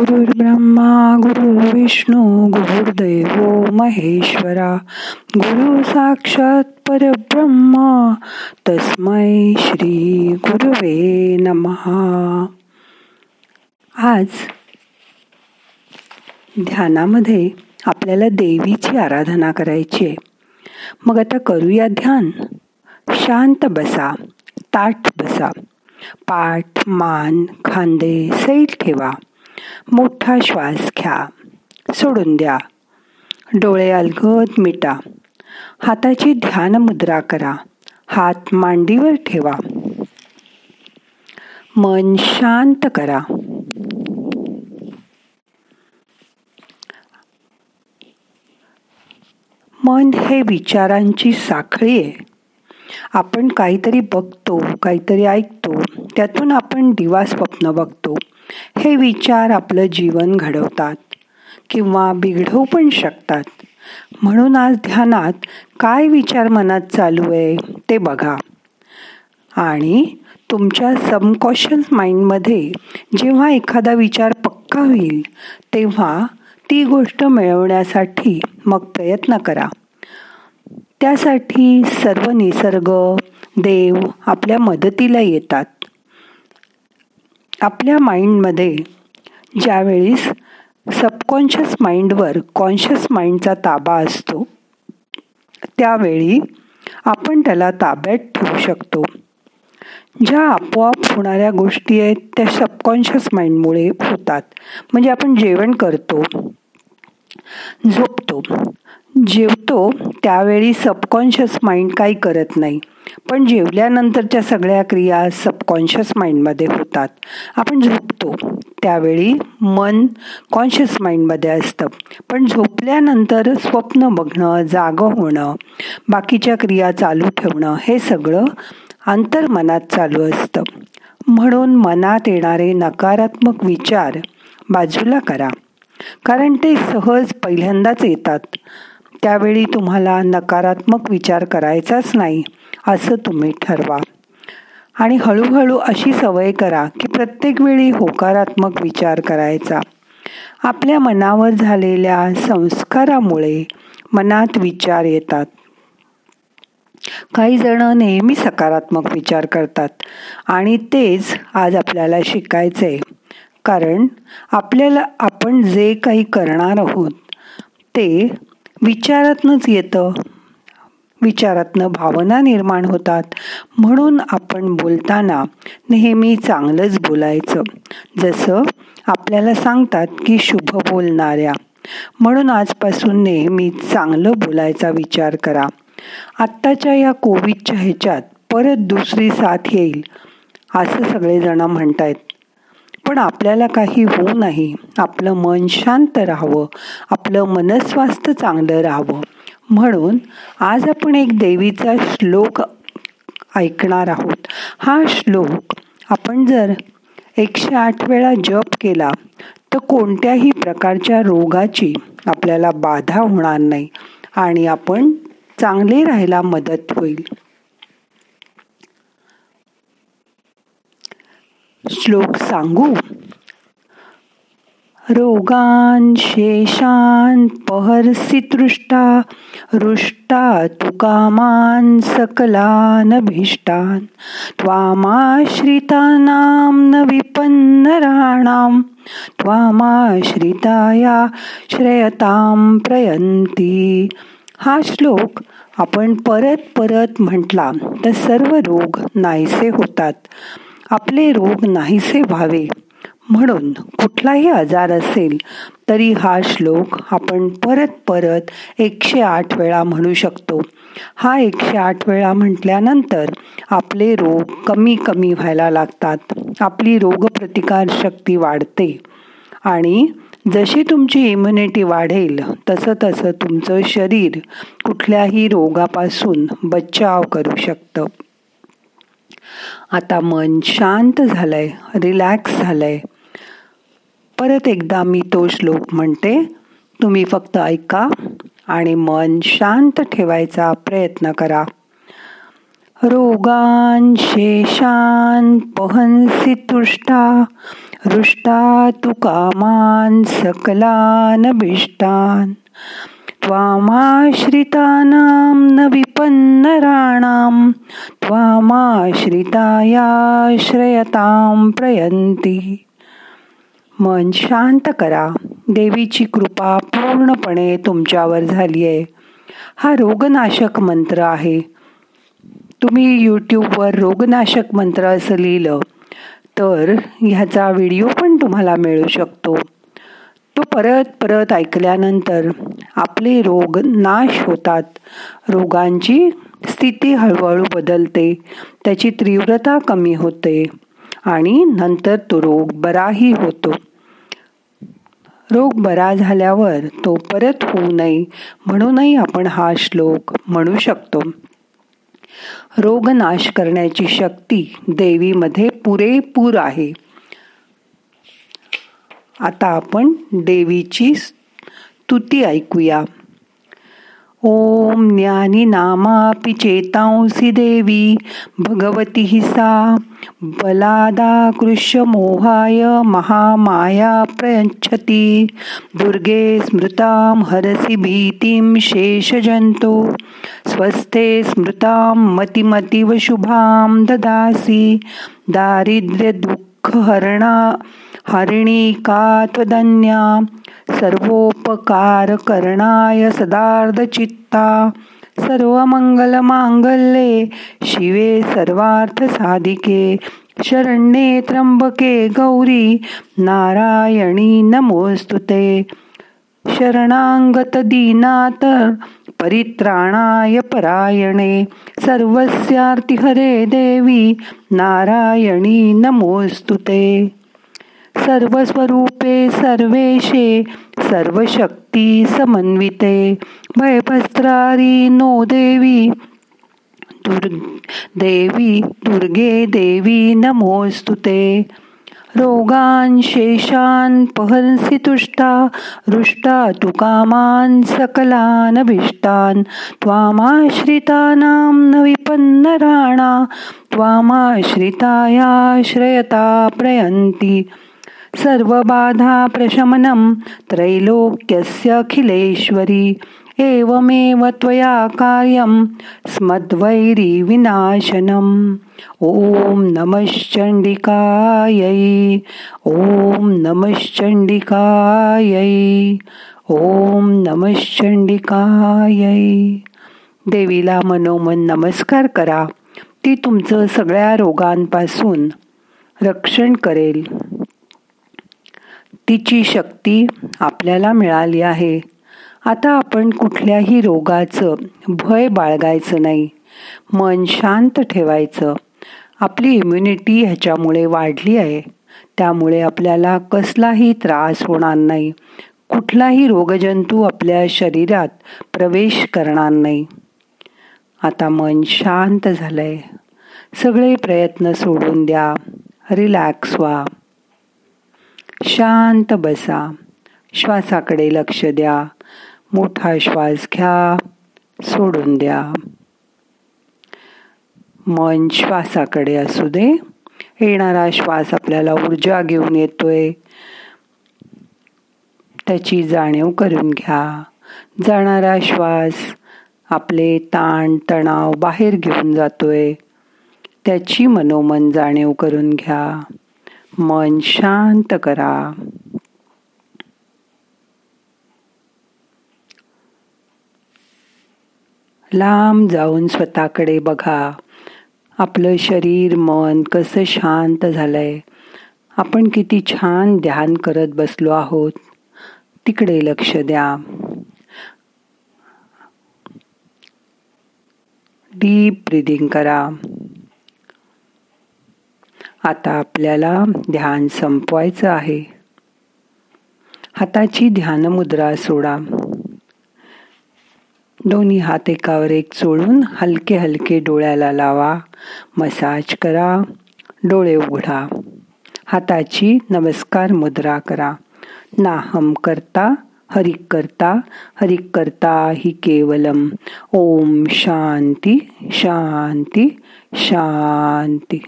ब्रह्मा गुरु विष्णू गुरुर्दैव महेश्वरा गुरु साक्षात परब्रह्मा तस्मै श्री गुरुवे नमहा आज ध्यानामध्ये आपल्याला देवीची आराधना करायची आहे. मग आता करूया ध्यान. शांत बसा ताट बसा. पाठ मान खांदे सैल ठेवा. मोठा श्वास घ्या. सोडून द्या. डोळे अलगद मिटा. हाताची ध्यान मुद्रा करा. हात मांडीवर ठेवा. मन शांत करा. मन हे विचारांची साखळी आहे. आपण काहीतरी बघतो काहीतरी ऐकतो त्यातून आपण दिवा स्वप्न बघतो. हे विचार आपलं जीवन घडवतात किंवा बिघडवू पण शकतात. म्हणून आज ध्यानात काय विचार मनात चालू आहे ते बघा. आणि तुमच्या सबकॉन्शियस माइंडमध्ये जेव्हा एखादा विचार पक्का होईल तेव्हा ती गोष्ट मिळवण्यासाठी मग प्रयत्न करा. त्यासाठी सर्व निसर्ग देव आपल्या मदतीला येतात. आपल्या माइंडमध्ये ज्यावेळीस सबकॉन्शियस माइंडवर कॉन्शियस माइंडचा ताबा असतो त्यावेळी आपण त्याला ताब्यात ठेवू शकतो. ज्या आपोआप होणाऱ्या गोष्टी आहेत त्या सबकॉन्शियस माइंडमुळे होतात. म्हणजे आपण जेवण करतो झोपतो जेवतो त्यावेळी सबकॉन्शियस माइंड काही करत नाही. पण जेवल्यानंतरच्या सगळ्या क्रिया सबकॉन्शियस माइंडमध्ये होतात. आपण झोपतो त्यावेळी मन कॉन्शियस माइंडमध्ये असतं. पण झोपल्यानंतर स्वप्न बघणं जागं होणं बाकीच्या क्रिया चालू ठेवणं हे सगळं अंतर्मनात चालू असतं. म्हणून मनात येणारे नकारात्मक विचार बाजूला करा. कारण ते सहज पहिल्यांदाच येतात. त्यावेळी तुम्हाला नकारात्मक विचार करायचाच नाही असं तुम्ही ठरवा. आणि हळूहळू अशी सवय करा की प्रत्येक वेळी होकारात्मक विचार करायचा. आपल्या मनावर झालेल्या संस्कारामुळे मनात विचार येतात. काही जण नेहमी सकारात्मक विचार करतात आणि तेच आज आपल्याला शिकायचंय. कारण आपल्याला आपण जे काही करणार आहोत ते विचारातनंच येतं. विचारातनं भावना निर्माण होतात. म्हणून आपण बोलताना नेहमी चांगलंच बोलायचं. जसं आपल्याला सांगतात की शुभ बोलणाऱ्या. म्हणून आजपासून नेहमी चांगलं बोलायचा विचार करा. आत्ताच्या या कोविडच्या ह्याच्यात परत दुसरी साथ येईल असं सगळेजण म्हणतायत. पण आपल्याला काही होऊ नाही. आपलं मन शांत राहावं. आपलं मनस्वास्थ्य चांगलं राहावं. म्हणून आज आपण एक देवीचा श्लोक ऐकणार आहोत. हा श्लोक आपण जर एकशे आठ वेळा जप केला तर कोणत्याही प्रकारच्या रोगाची आपल्याला बाधा होणार नाही आणि आपण चांगले राहायला मदत होईल. श्लोक सांगू? रोगान शेषान पहर्षि तृष्टा रुष्टा तुकामान सकलानभीष्टान त्वामाश्रितानाम न विपन्नराणां त्वामाश्रिताया श्रेयतां प्रयंती हा श्लोक आपण परत परत म्हटला तर सर्व रोग नाहीसे होतात. आपले रोग नाहीसे व्हावे. म्हणून कुठलाही आजार असेल तरी हा श्लोक आपण परत परत एकशे आठ वेळा म्हणू शकतो. हा एकशे आठ वेळा म्हटल्यानंतर आपले रोग कमी कमी व्हायला लागतात. आपली रोगप्रतिकार शक्ती वाढते. आणि जशी तुमची इम्युनिटी वाढेल तसं तसं तुमचं शरीर कुठल्याही रोगापासून बचाव करू शकतं. आता मन शांत झालंय रिलॅक्स झालंय. परत एकदा मी तो श्लोक म्हणते तुम्ही फक्त ऐका आणि मन शांत ठेवायचा प्रयत्न करा. रोगान शेषान पहंसी तुष्टा हृष्टा तुकामान सकलान भिष्टान त्वामाश्रितानां न विपन्नराणां त्वामाश्रितायाश्रयतां प्रयन्ति। मन शांत करा देवीची कृपा पूर्णपणे तुमच्यावर झाली आहे. हा रोगनाशक मंत्र आहे. तुम्ही यूट्यूबवर रोगनाशक मंत्र असं लिहिलं तर ह्याचा व्हिडिओ पण तुम्हाला मिळू शकतो. तो परत परत ऐकल्यानंतर आपले रोग नाश होतात. रोगांची स्थिती हळूहळू बदलते. त्याची तीव्रता कमी होते आणि नंतर तो रोग बराही होतो. रोग बरा झाल्यावर तो परत होऊ नये म्हणूनही आपण हा श्लोक म्हणू शकतो. रोग नाश करण्याची शक्ती देवीमध्ये पुरेपूर आहे. आता आपण देवीची स्तुती ऐकूया. ओम ज्ञानी नामापि चेतांसी देवी भगवती हि सा मोहाय महामाया प्रयच्छती दुर्गे स्मृतां हरसि भीतिं शेषजन्तु स्वस्थे स्मृतां मतिमतिव शुभां ददासि दारिद्र्यदुःखहरणा हरिणी त्वदन्या सर्वोपकार करणाय सदार्ध चित्ता सर्व मंगल मांगल्ये शिवे सर्वार्थ साधिके शरण्ये त्र्यंबके गौरी नारायणी नमोस्तुते शरणांगत दीनात परित्राणाय परायणे सर्वस्यार्ति हरे देवी नारायणी नमोस्तुते सर्वस्वरूपे सर्वेशे सर्वशक्ती समन्विते भयभस्त्रारी नो देवी दुर् देवी दुर्गे देवी नमोस्तुते रोगान शेषान पहंसी तुष्टा रुष्टा तु कामान् सकलानभिष्टान् त्वामाश्रितानां न विपन्नराणा त्वामाश्रितायाश्रयता प्रयन्ति। सर्वबाधा प्रशमनं त्रैलोक्यस्यखिलेश्वरी एवमेव त्वया कार्यं स्मद्वैरीविनाशनम्। ॐ नमश्चण्डिकायै ॐ नमश्चण्डिकायै ॐ नमश्चण्डिकायै देवीला मनोमन नमस्कार करा। ती तुमचं सगळ्या रोगांपासून रक्षण करेल। तिची शक्ती आपल्याला मिळाली आहे. आता आपण कुठल्याही रोगाचं भय बाळगायचं नाही. मन शांत ठेवायचं. आपली इम्युनिटी ह्याच्यामुळे वाढली आहे. त्यामुळे आपल्याला कसलाही त्रास होणार नाही. कुठलाही रोगजंतू आपल्या शरीरात प्रवेश करणार नाही. आता मन शांत झालंय. सगळे प्रयत्न सोडून द्या. रिलॅक्स व्हा. शांत बसा. श्वासाकडे लक्ष द्या. मोठा श्वास घ्या. सोडून द्या. मन श्वासाकडे असू दे. येणारा श्वास आपल्याला ऊर्जा घेऊन येतोय. त्याची जाणीव करून घ्या. जाणारा श्वास आपले ताण तणाव बाहेर घेऊन जातोय. त्याची मनोमन जाणीव करून घ्या. मन शांत करा. लांब जाऊन स्वतःकडे बघा. आपलं शरीर मन कसं शांत झालंय. आपण किती छान ध्यान करत बसलो आहोत. तिकडे लक्ष द्या. डीप ब्रिदिंग करा. आता आपल्याला ध्यान संपवायचं आहे. हाताची ध्यान मुद्रा सोडा. दोन्ही हात एकावर एक चोळून हलके हलके डोळ्याला लावा. मसाज करा. डोळे उघडा. हाताची नमस्कार मुद्रा करा. नाहम करता हरिक करता हरिक करता हि केवलम. ओम शांती शांती शांती.